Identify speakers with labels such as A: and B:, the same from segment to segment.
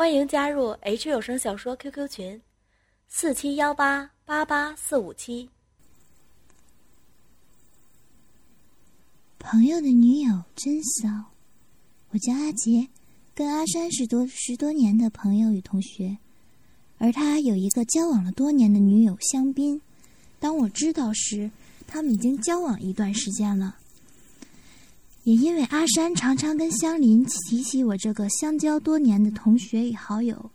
A: 欢迎加入 H 有声小说 QQ 群：四七幺八八八四五七。
B: 朋友的女友真骚。我叫阿杰，跟阿山是多十多年的朋友与同学，而他有一个交往了多年的女友香槟。当我知道时，他们已经交往一段时间了。也因为阿山常常跟香林提起我这个相交多年的同学与好友，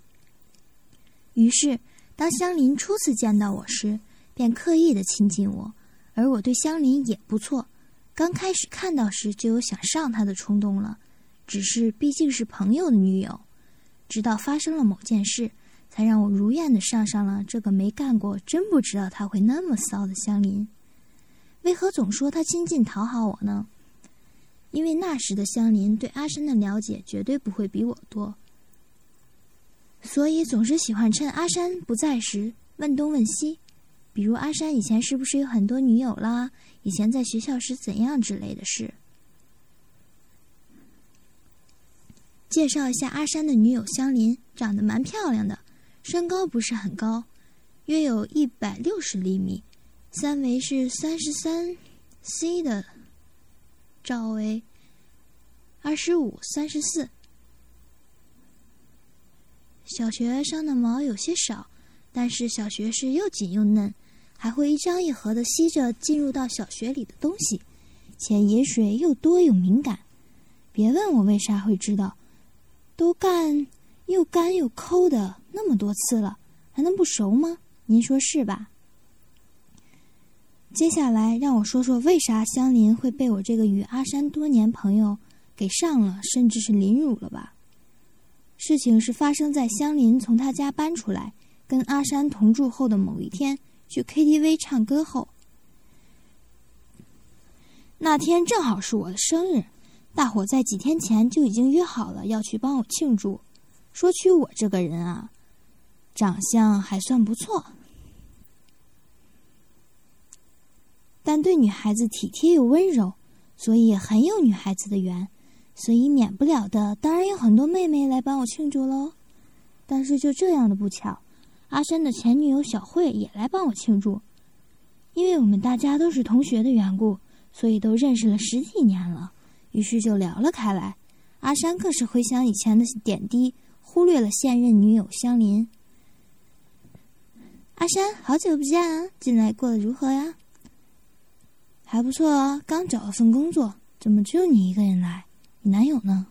B: 于是当香林初次见到我时，便刻意的亲近我，而我对香林也不错。刚开始看到时就有想上他的冲动了。只是毕竟是朋友的女友，直到发生了某件事，才让我如愿的上上了这个没干过、真不知道他会那么骚的香林。为何总说他亲近讨好我呢？因为那时的香林对阿山的了解绝对不会比我多，所以总是喜欢趁阿山不在时问东问西，比如阿山以前是不是有很多女友啦，以前在学校时怎样之类的事。介绍一下阿山的女友香林，长得蛮漂亮的，身高不是很高，约有一百六十厘米，三围是三十三 C 的，罩围二十五三十四。小学上的毛有些少，但是小学是又紧又嫩，还会一张一合的吸着进入到小学里的东西，且饮水又多又敏感。别问我为啥会知道。都干又干又抠的那么多次了，还能不熟吗？您说是吧？接下来让我说说为啥香林会被我这个与阿山多年朋友给上了，甚至是凌辱了吧？事情是发生在香林从他家搬出来，跟阿山同住后的某一天，去 KTV 唱歌后。那天正好是我的生日。大伙在几天前就已经约好了要去帮我庆祝。说起我这个人啊，长相还算不错，但对女孩子体贴又温柔，所以很有女孩子的缘，所以免不了的，当然有很多妹妹来帮我庆祝喽。但是就这样的不巧，阿山的前女友小慧也来帮我庆祝，因为我们大家都是同学的缘故，所以都认识了十几年了。于是就聊了开来，阿山更是回想以前的点滴，忽略了现任女友香林。阿山，好久不见啊！近来过得如何呀？还不错啊，刚找了份工作。怎么只有你一个人来？你男友呢？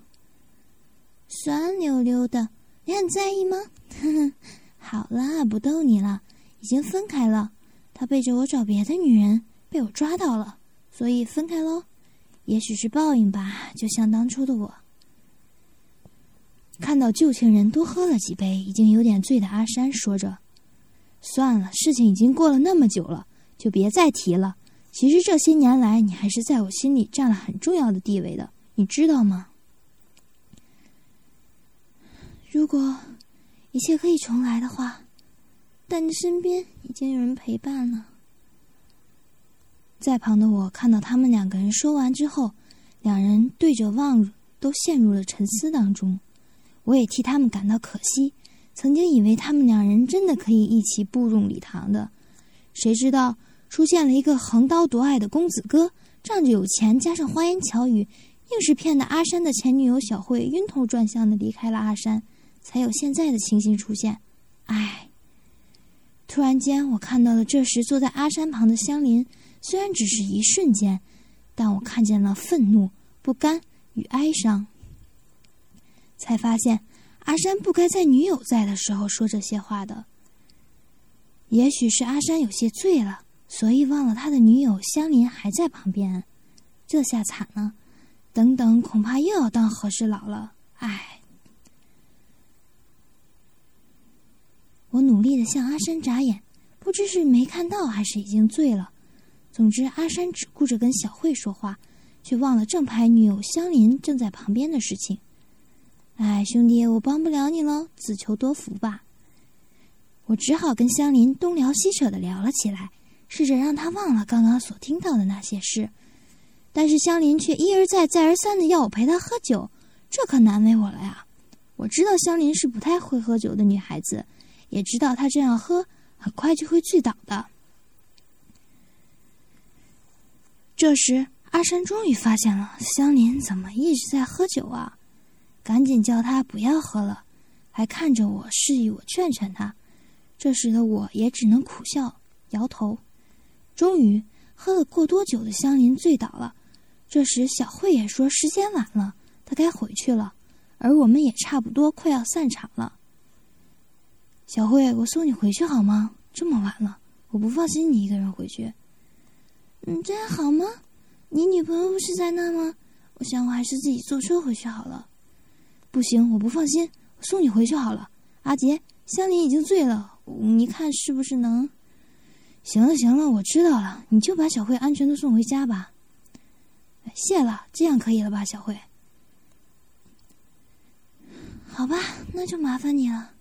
B: 酸溜溜的，你很在意吗？呵呵，好啦，不逗你了，已经分开了。他背着我找别的女人，被我抓到了，所以分开喽。也许是报应吧，就像当初的我。看到旧情人多喝了几杯，已经有点醉的阿山说着：“算了，事情已经过了那么久了，就别再提了。其实这些年来，你还是在我心里占了很重要的地位的，你知道吗？如果一切可以重来的话，但你身边已经有人陪伴了。”在旁的我看到他们两个人说完之后，两人对着望，都陷入了沉思当中。我也替他们感到可惜，曾经以为他们两人真的可以一起步入礼堂的，谁知道出现了一个横刀夺爱的公子哥，仗着有钱，加上花言巧语，硬是骗得阿山的前女友小慧晕头转向的离开了阿山，才有现在的情形出现。唉，突然间，我看到了这时坐在阿山旁的香林。虽然只是一瞬间，但我看见了愤怒、不甘与哀伤，才发现阿山不该在女友在的时候说这些话的。也许是阿山有些醉了，所以忘了他的女友香林还在旁边，这下惨了。等等，恐怕又要当和事佬了。唉，我努力的向阿山眨眼，不知是没看到还是已经醉了。总之，阿山只顾着跟小慧说话，却忘了正牌女友香林正在旁边的事情。哎，兄弟，我帮不了你喽，自求多福吧。我只好跟香林东聊西扯的聊了起来，试着让他忘了刚刚所听到的那些事。但是香林却一而再、再而三的要我陪他喝酒，这可难为我了呀。我知道香林是不太会喝酒的女孩子，也知道她这样喝很快就会醉倒的。这时，阿山终于发现了香林怎么一直在喝酒啊！赶紧叫他不要喝了，还看着我示意我劝劝他。这时的我也只能苦笑摇头。终于，喝了过多酒的香林醉倒了。这时，小慧也说时间晚了，她该回去了，而我们也差不多快要散场了。小慧，我送你回去好吗？这么晚了，我不放心你一个人回去。嗯，这样好吗？你女朋友不是在那吗？我想我还是自己坐车回去好了。不行，我不放心，我送你回去好了。阿杰，香林已经醉了，你看是不是能？行了行了，我知道了，你就把小慧安全的送回家吧。谢了，这样可以了吧，小慧？好吧，那就麻烦你了。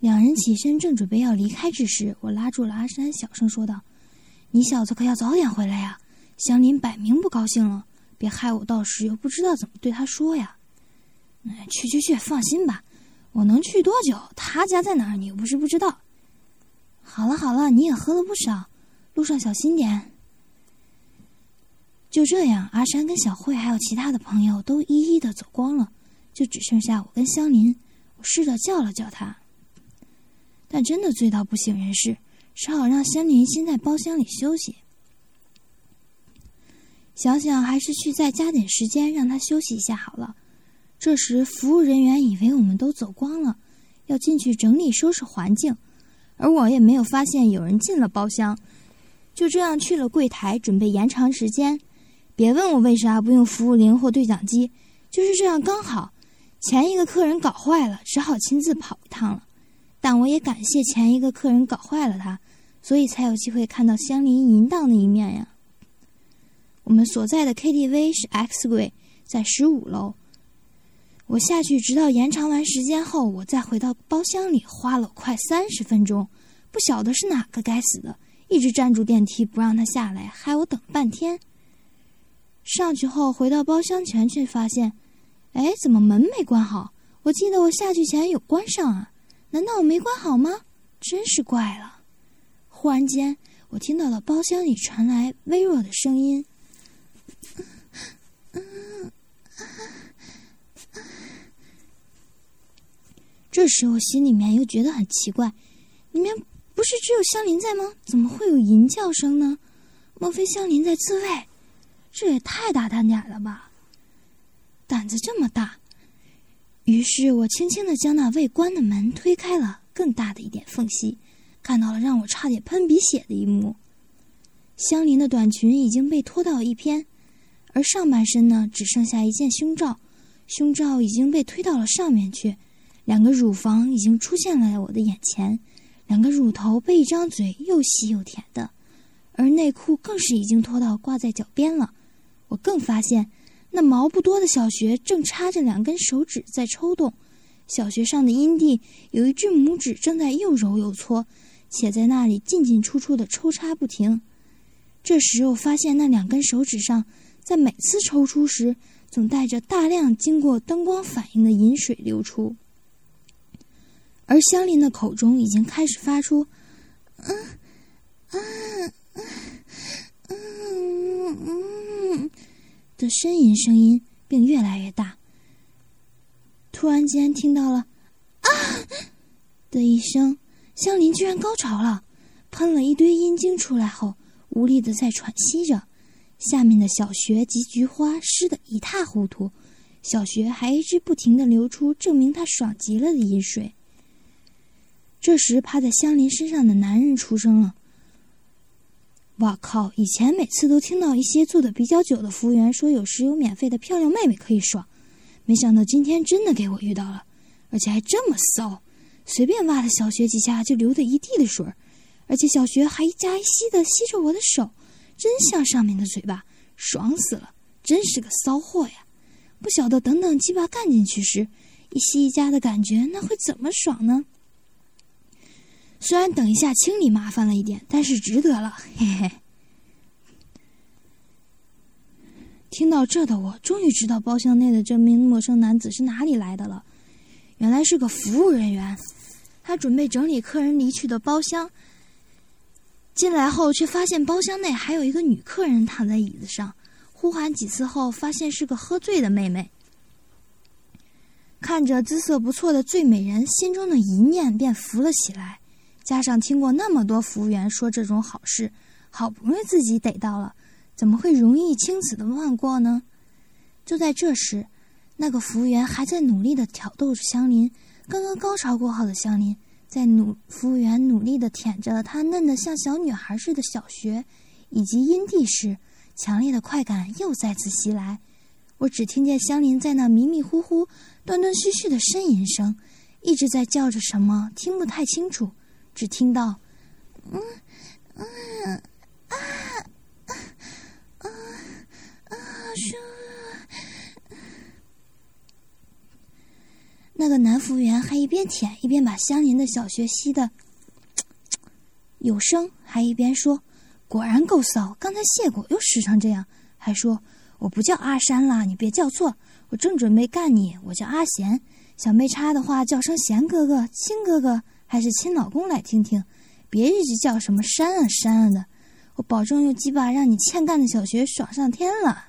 B: 两人起身，正准备要离开之时，我拉住了阿山，小声说道：“你小子可要早点回来呀！香林摆明不高兴了，别害我到时又不知道怎么对他说呀。”“去去去，放心吧，我能去多久？他家在哪儿？你又不是不知道。”“好了好了，你也喝了不少，路上小心点。”就这样，阿山跟小慧还有其他的朋友都一一的走光了，就只剩下我跟香林。我试着叫了叫他。但真的醉到不省人事，只好让香林先在包厢里休息。想想还是去再加点时间让他休息一下好了。这时，服务人员以为我们都走光了，要进去整理收拾环境，而我也没有发现有人进了包厢，就这样去了柜台准备延长时间。别问我为啥不用服务铃或对讲机，就是这样刚好，前一个客人搞坏了，只好亲自跑一趟了。但我也感谢前一个客人搞坏了它，所以才有机会看到香菱淫荡的一面呀。我们所在的 KTV 是 X 柜，在十五楼。我下去直到延长完时间后，我再回到包厢里，花了快三十分钟。不晓得是哪个该死的，一直站住电梯不让他下来，害我等半天。上去后回到包厢前，却发现，哎，怎么门没关好？我记得我下去前有关上啊。难道我没关好吗？真是怪了！忽然间，我听到了包厢里传来微弱的声音。这时我心里面又觉得很奇怪：里面不是只有香菱在吗？怎么会有吟叫声呢？莫非香菱在自慰？这也太大胆点了吧！胆子这么大！于是我轻轻的将那未关的门推开了更大的一点缝隙，看到了让我差点喷鼻血的一幕：香菱的短裙已经被拖到一边，而上半身呢只剩下一件胸罩，胸罩已经被推到了上面去，两个乳房已经出现了我的眼前，两个乳头被一张嘴又吸又舔的，而内裤更是已经脱到挂在脚边了，我更发现。那毛不多的小穴正插着两根手指在抽动，小穴上的阴蒂有一只拇指正在又揉又搓，且在那里进进出出的抽插不停。这时我发现那两根手指上，在每次抽出时，总带着大量经过灯光反应的饮水流出，而香菱的口中已经开始发出“嗯，嗯，嗯，嗯，嗯”。的呻吟声音，并越来越大。突然间听到了“啊”的一声，香林居然高潮了，喷了一堆阴茎出来后，无力的在喘息着，下面的小穴及菊花湿得一塌糊涂，小穴还一直不停的流出证明他爽极了的饮水。这时，趴在香林身上的男人出声了。哇靠！以前每次都听到一些做的比较久的服务员说有时有免费的漂亮妹妹可以爽，没想到今天真的给我遇到了，而且还这么骚，随便挖了小穴几下就流的一地的水而且小穴还一夹一吸的吸着我的手，真像上面的嘴巴，爽死了！真是个骚货呀！不晓得等等鸡巴干进去时，一吸一夹的感觉那会怎么爽呢？虽然等一下清理麻烦了一点，但是值得了，嘿嘿。听到这的我，终于知道包厢内的这名陌生男子是哪里来的了。原来是个服务人员，他准备整理客人离去的包厢。进来后，却发现包厢内还有一个女客人躺在椅子上。呼喊几次后，发现是个喝醉的妹妹。看着姿色不错的醉美人，心中的一念便浮了起来。加上听过那么多服务员说这种好事，好不容易自己逮到了，怎么会容易轻此的忘过呢？就在这时，那个服务员还在努力的挑逗着香菱。刚刚高潮过后的香菱，在努服务员努力的舔着她嫩的像小女孩似的小穴以及阴蒂时，强烈的快感又再次袭来。我只听见香菱在那迷迷糊糊、断断续续的呻吟声，一直在叫着什么，听不太清楚。只听到，嗯，嗯，啊，啊，啊，啊，说，那个男服务员还一边舔一边把香邻的小穴吸的有声，还一边说：“果然够骚，刚才谢过又湿成这样。”还说：“我不叫阿山啦，你别叫错，我正准备干你，我叫阿贤。想被插的话，叫声贤哥哥、亲哥哥。”还是亲老公来听听，别一直叫什么山啊山啊的，我保证用鸡巴让你欠干的小学爽上天了。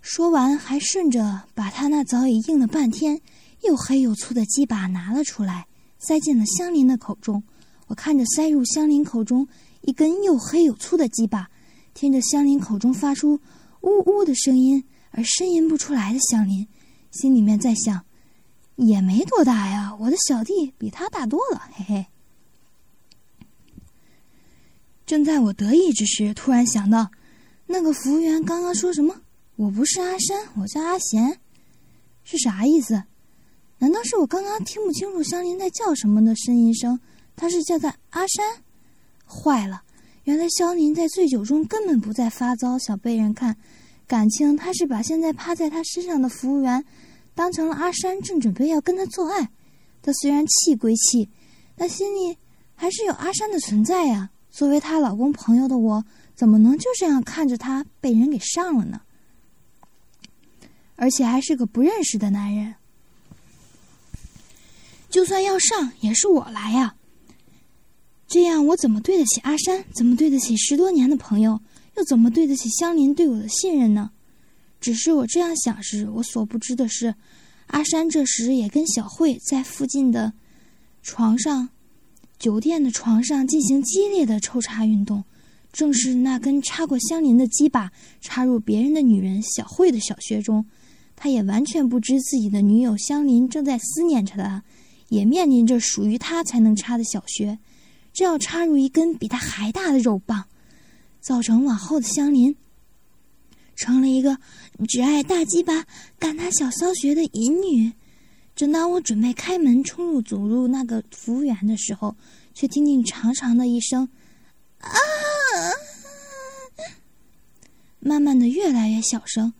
B: 说完，还顺着把他那早已硬了半天、又黑又粗的鸡巴拿了出来，塞进了香菱的口中。我看着塞入香菱口中一根又黑又粗的鸡巴，听着香菱口中发出呜呜的声音，而呻吟不出来的香菱，心里面在想。也没多大呀，我的小弟比他大多了，嘿嘿。正在我得意之时，突然想到，那个服务员刚刚说什么？我不是阿山，我叫阿贤，是啥意思？难道是我刚刚听不清楚香菱在叫什么的呻吟声？他是叫在阿山？坏了，原来香菱在醉酒中根本不在发糟，想被人看，感情他是把现在趴在他身上的服务员。当成了阿山，正准备要跟他做爱。他虽然气归气，但心里还是有阿山的存在呀。作为她老公朋友的我，怎么能就这样看着他被人给上了呢？而且还是个不认识的男人。就算要上，也是我来呀。这样我怎么对得起阿山？怎么对得起十多年的朋友？又怎么对得起香菱对我的信任呢？只是我这样想时，我所不知的是，阿山这时也跟小慧在附近的床上、酒店的床上进行激烈的抽插运动。正是那根插过香菱的鸡巴插入别人的女人小慧的小穴中，他也完全不知自己的女友香菱正在思念着他，也面临着属于他才能插的小穴，这要插入一根比他还大的肉棒，造成往后的香菱。成了一个只爱大鸡巴干他小骚穴的淫女。正当我准备开门冲入走入那个服务员的时候，却听见长长的一声“啊”，慢慢的越来越小声，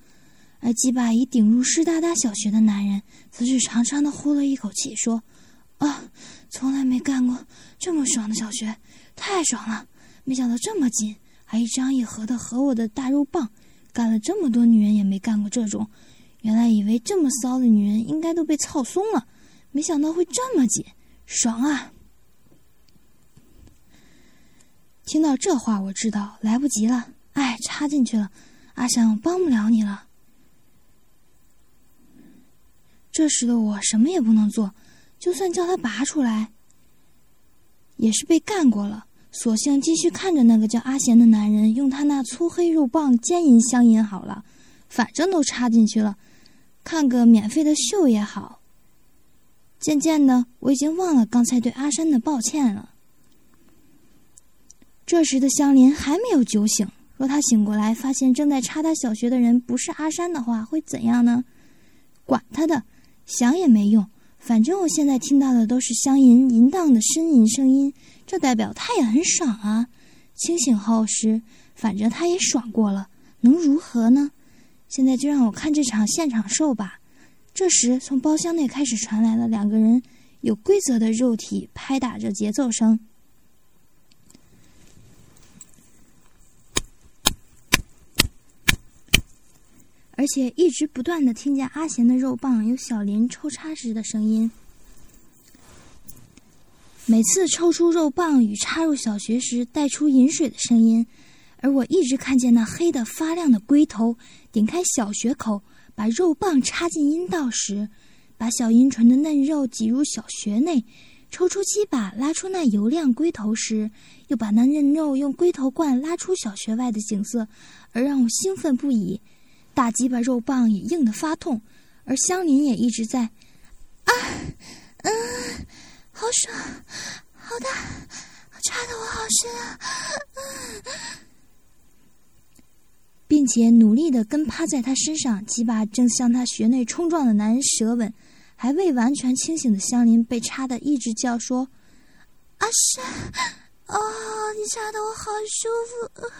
B: 而鸡巴已顶入湿哒哒小穴的男人，则是长长的呼了一口气，说：“啊，从来没干过这么爽的小穴，太爽了！没想到这么紧，还一张一合的合我的大肉棒。”干了这么多女人也没干过这种，原来以为这么骚的女人应该都被操松了，没想到会这么紧，爽啊！听到这话，我知道来不及了，哎，插进去了，阿香，我帮不了你了。这时的我什么也不能做，就算叫他拔出来，也是被干过了。索性继续看着那个叫阿贤的男人，用他那粗黑肉棒奸淫香淫好了，反正都插进去了，看个免费的秀也好。渐渐的，我已经忘了刚才对阿山的抱歉了。这时的香菱还没有酒醒，若他醒过来发现正在插他小穴的人不是阿山的话，会怎样呢？管他的，想也没用。反正我现在听到的都是香吟淫荡的呻吟声音，这代表他也很爽啊。清醒后时，反正他也爽过了，能如何呢？现在就让我看这场现场秀吧。这时，从包厢内开始传来了两个人有规则的肉体拍打着节奏声。而且一直不断的听见阿贤的肉棒有小林抽插时的声音。每次抽出肉棒与插入小穴时带出饮水的声音，而我一直看见那黑的发亮的龟头顶开小穴口，把肉棒插进阴道时，把小阴唇的嫩肉挤入小穴内，抽出鸡巴拉出那油亮龟头时，又把那嫩肉用龟头罐拉出小穴外的景色，而让我兴奋不已。大鸡巴肉棒也硬得发痛，而香林也一直在啊，嗯。好爽，好大，插的我好深啊！并且努力的跟趴在他身上，鸡巴正向他穴内冲撞的男人舌吻，还未完全清醒的香林被插的一直叫说：“阿山，哦，你插的我好舒服。”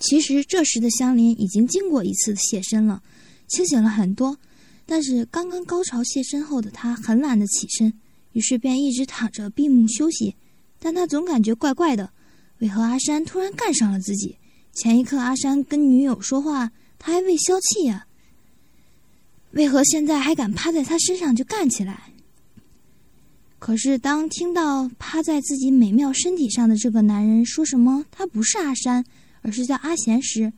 B: 其实这时的香林已经经过一次现身了，清醒了很多。但是刚刚高潮现身后的他很懒得起身，于是便一直躺着闭目休息。但他总感觉怪怪的，为何阿山突然干上了自己？前一刻阿山跟女友说话，他还未消气呀，为何现在还敢趴在他身上就干起来？可是当听到趴在自己美妙身体上的这个男人说什么他不是阿山，而是叫阿贤时，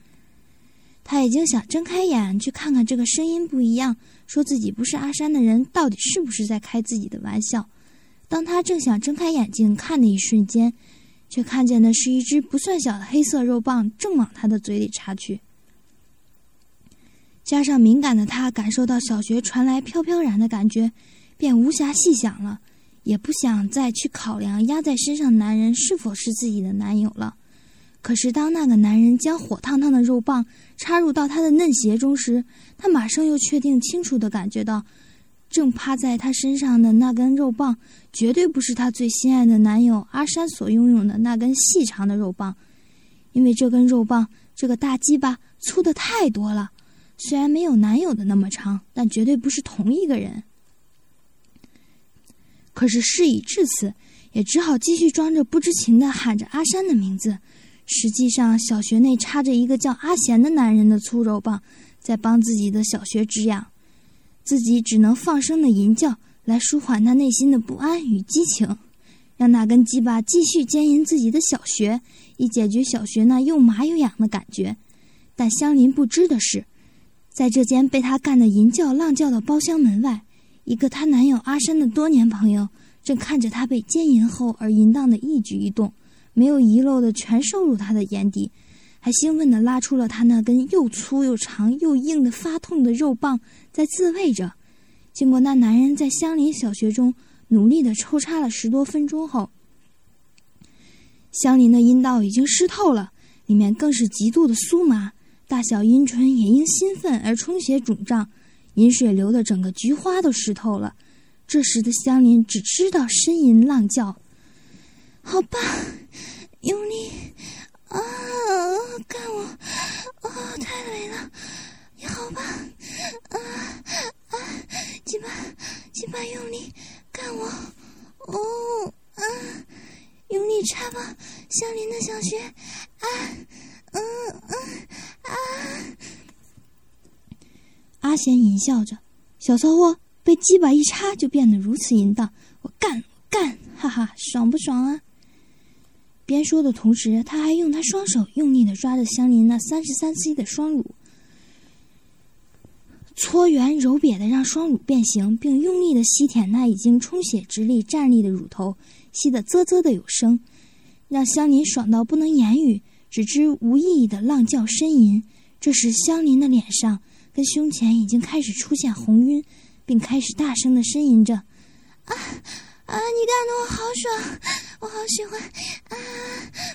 B: 他已经想睁开眼去看看这个声音不一样。说自己不是阿山的人，到底是不是在开自己的玩笑？当他正想睁开眼睛看的一瞬间，却看见的是一只不算小的黑色肉棒正往他的嘴里插去。加上敏感的他感受到小穴传来飘飘然的感觉，便无暇细想了，也不想再去考量压在身上的男人是否是自己的男友了。可是，当那个男人将火烫烫的肉棒插入到她的嫩鞋中时，她马上又确定清楚的感觉到，正趴在她身上的那根肉棒，绝对不是她最心爱的男友阿山所拥有的那根细长的肉棒，因为这根肉棒，这个大鸡巴粗的太多了。虽然没有男友的那么长，但绝对不是同一个人。可是事已至此，也只好继续装着不知情的喊着阿山的名字。实际上，小学内插着一个叫阿贤的男人的粗肉棒，在帮自己的小学止痒，自己只能放声的吟叫来舒缓他内心的不安与激情，让那根鸡巴继续奸淫自己的小学，以解决小学那又麻又痒的感觉。但香林不知的是，在这间被他干得淫叫浪叫的包厢门外，一个她男友阿山的多年朋友正看着她被奸淫后而淫荡的一举一动。没有遗漏的全收入他的眼底，还兴奋地拉出了他那根又粗又长又硬的发痛的肉棒，在自慰着。经过那男人在香林小学中努力地抽插了十多分钟后，香林的阴道已经湿透了，里面更是极度的酥麻，大小阴唇也因兴奋而充血肿胀，饮水流的整个菊花都湿透了。这时的香林只知道呻吟浪叫。好棒，用力啊！干我！哦，太累了！你好棒啊啊！鸡巴鸡巴用力干我！哦啊！用力插吧，香林的小穴啊！嗯嗯啊！阿贤淫笑着，小骚货被鸡巴一插就变得如此淫荡，我干干！哈哈，爽不爽啊？说的同时，他还用他双手用力的抓着香林那三十三 C 的双乳，搓圆揉瘪的让双乳变形，并用力的吸舔那已经充血直立站立的乳头，吸得啧啧的有声，让香林爽到不能言语，只知无意义的浪叫呻吟。这时，香林的脸上跟胸前已经开始出现红晕，并开始大声的呻吟着：“啊！”啊！你干的我好爽，我好喜欢啊！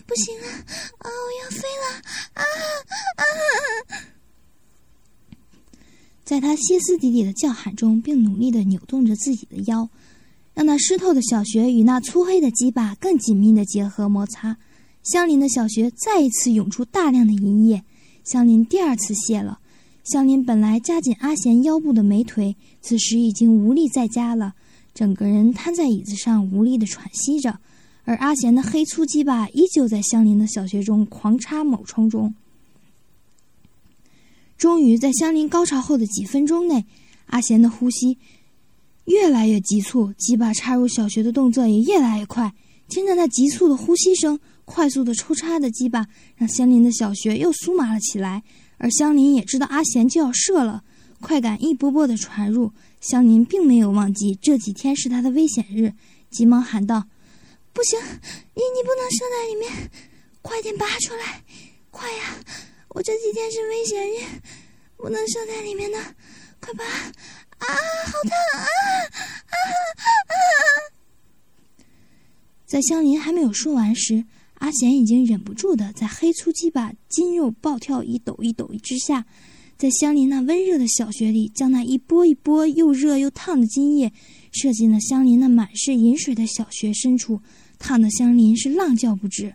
B: 不行了，啊！我要飞了啊啊！在他歇斯底里的叫喊中，并努力的扭动着自己的腰，让那湿透的小穴与那粗黑的鸡巴更紧密的结合摩擦。香林的小穴再一次涌出大量的银液，香林第二次泄了。香林本来夹紧阿贤腰部的美腿，此时已经无力再夹了。整个人瘫在椅子上，无力的喘息着，而阿贤的黑粗鸡巴依旧在香林的小穴中狂插猛冲中。终于在相邻高潮后的几分钟内，阿贤的呼吸越来越急促，鸡巴插入小穴的动作也越来越快。听着那急促的呼吸声，快速的抽插的鸡巴，让相邻的小穴又酥麻了起来。而香菱也知道阿贤就要射了，快感一波波的传入。香菱并没有忘记这几天是她的危险日，急忙喊道：“不行，你你不能射在里面，快点拔出来，快呀！我这几天是危险日，不能射在里面的，快拔！啊，好烫啊！啊啊！”在香菱还没有说完时，阿贤已经忍不住的在黑粗鸡巴筋肉暴跳一抖一抖之下。在香林那温热的小穴里，将那一波一波又热又烫的精液射进了香林那满是饮水的小穴深处，烫得香林是浪叫不止。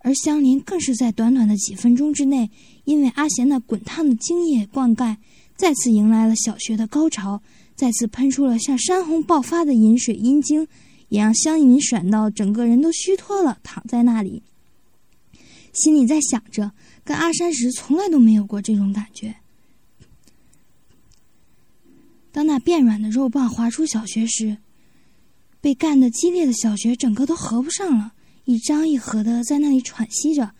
B: 而香林更是在短短的几分钟之内，因为阿贤那滚烫的精液灌溉，再次迎来了小穴的高潮，再次喷出了像山洪爆发的饮水阴精，也让香林爽到整个人都虚脱了，躺在那里，心里在想着。跟阿山时从来都没有过这种感觉。当那变软的肉棒滑出小穴时，被干得激烈的小穴整个都合不上了，一张一合的在那里喘息着。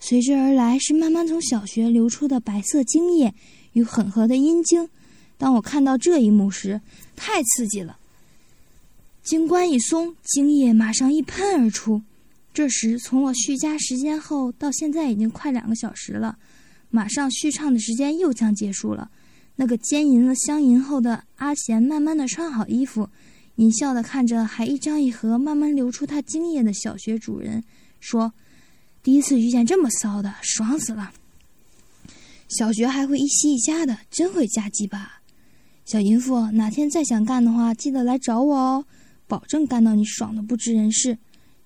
B: 随之而来是慢慢从小穴流出的白色精液与混合的阴茎。当我看到这一幕时，太刺激了。精关一松，精液马上一喷而出。这时，从我续加时间后到现在已经快两个小时了，马上续唱的时间又将结束了。那个奸淫了香淫后的阿贤，慢慢的穿好衣服，淫笑的看着还一张一合、慢慢流出他精液的小学主人，说：“第一次遇见这么骚的，爽死了！小学还会一吸一加的，真会夹鸡巴。小淫妇，哪天再想干的话，记得来找我哦，保证干到你爽的不知人事。”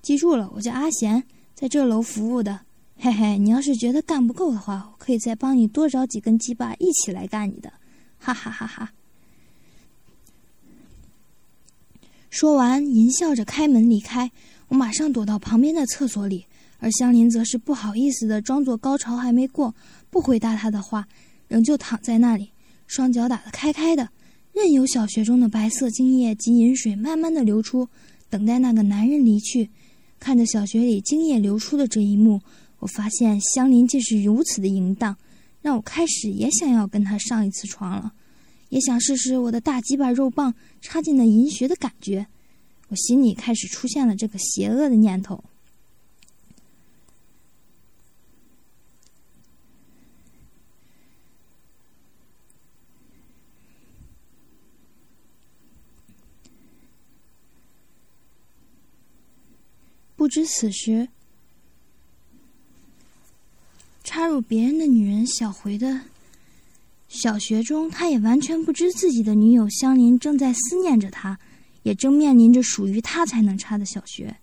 B: 记住了，我叫阿贤，在这楼服务的。嘿嘿，你要是觉得干不够的话，我可以再帮你多找几根鸡巴一起来干你的，哈哈哈哈！说完，淫笑着开门离开。我马上躲到旁边的厕所里，而香菱则是不好意思的装作高潮还没过，不回答他的话，仍旧躺在那里，双脚打得开开的，任由小穴中的白色精液及饮水慢慢的流出，等待那个男人离去。看着小学里精液流出的这一幕，我发现香菱竟是如此的淫荡，让我开始也想要跟他上一次床了，也想试试我的大鸡巴肉棒插进了银穴的感觉。我心里开始出现了这个邪恶的念头。不知此时，插入别人的女人小回的小学中，他也完全不知自己的女友香菱正在思念着他，也正面临着属于他才能插的小学。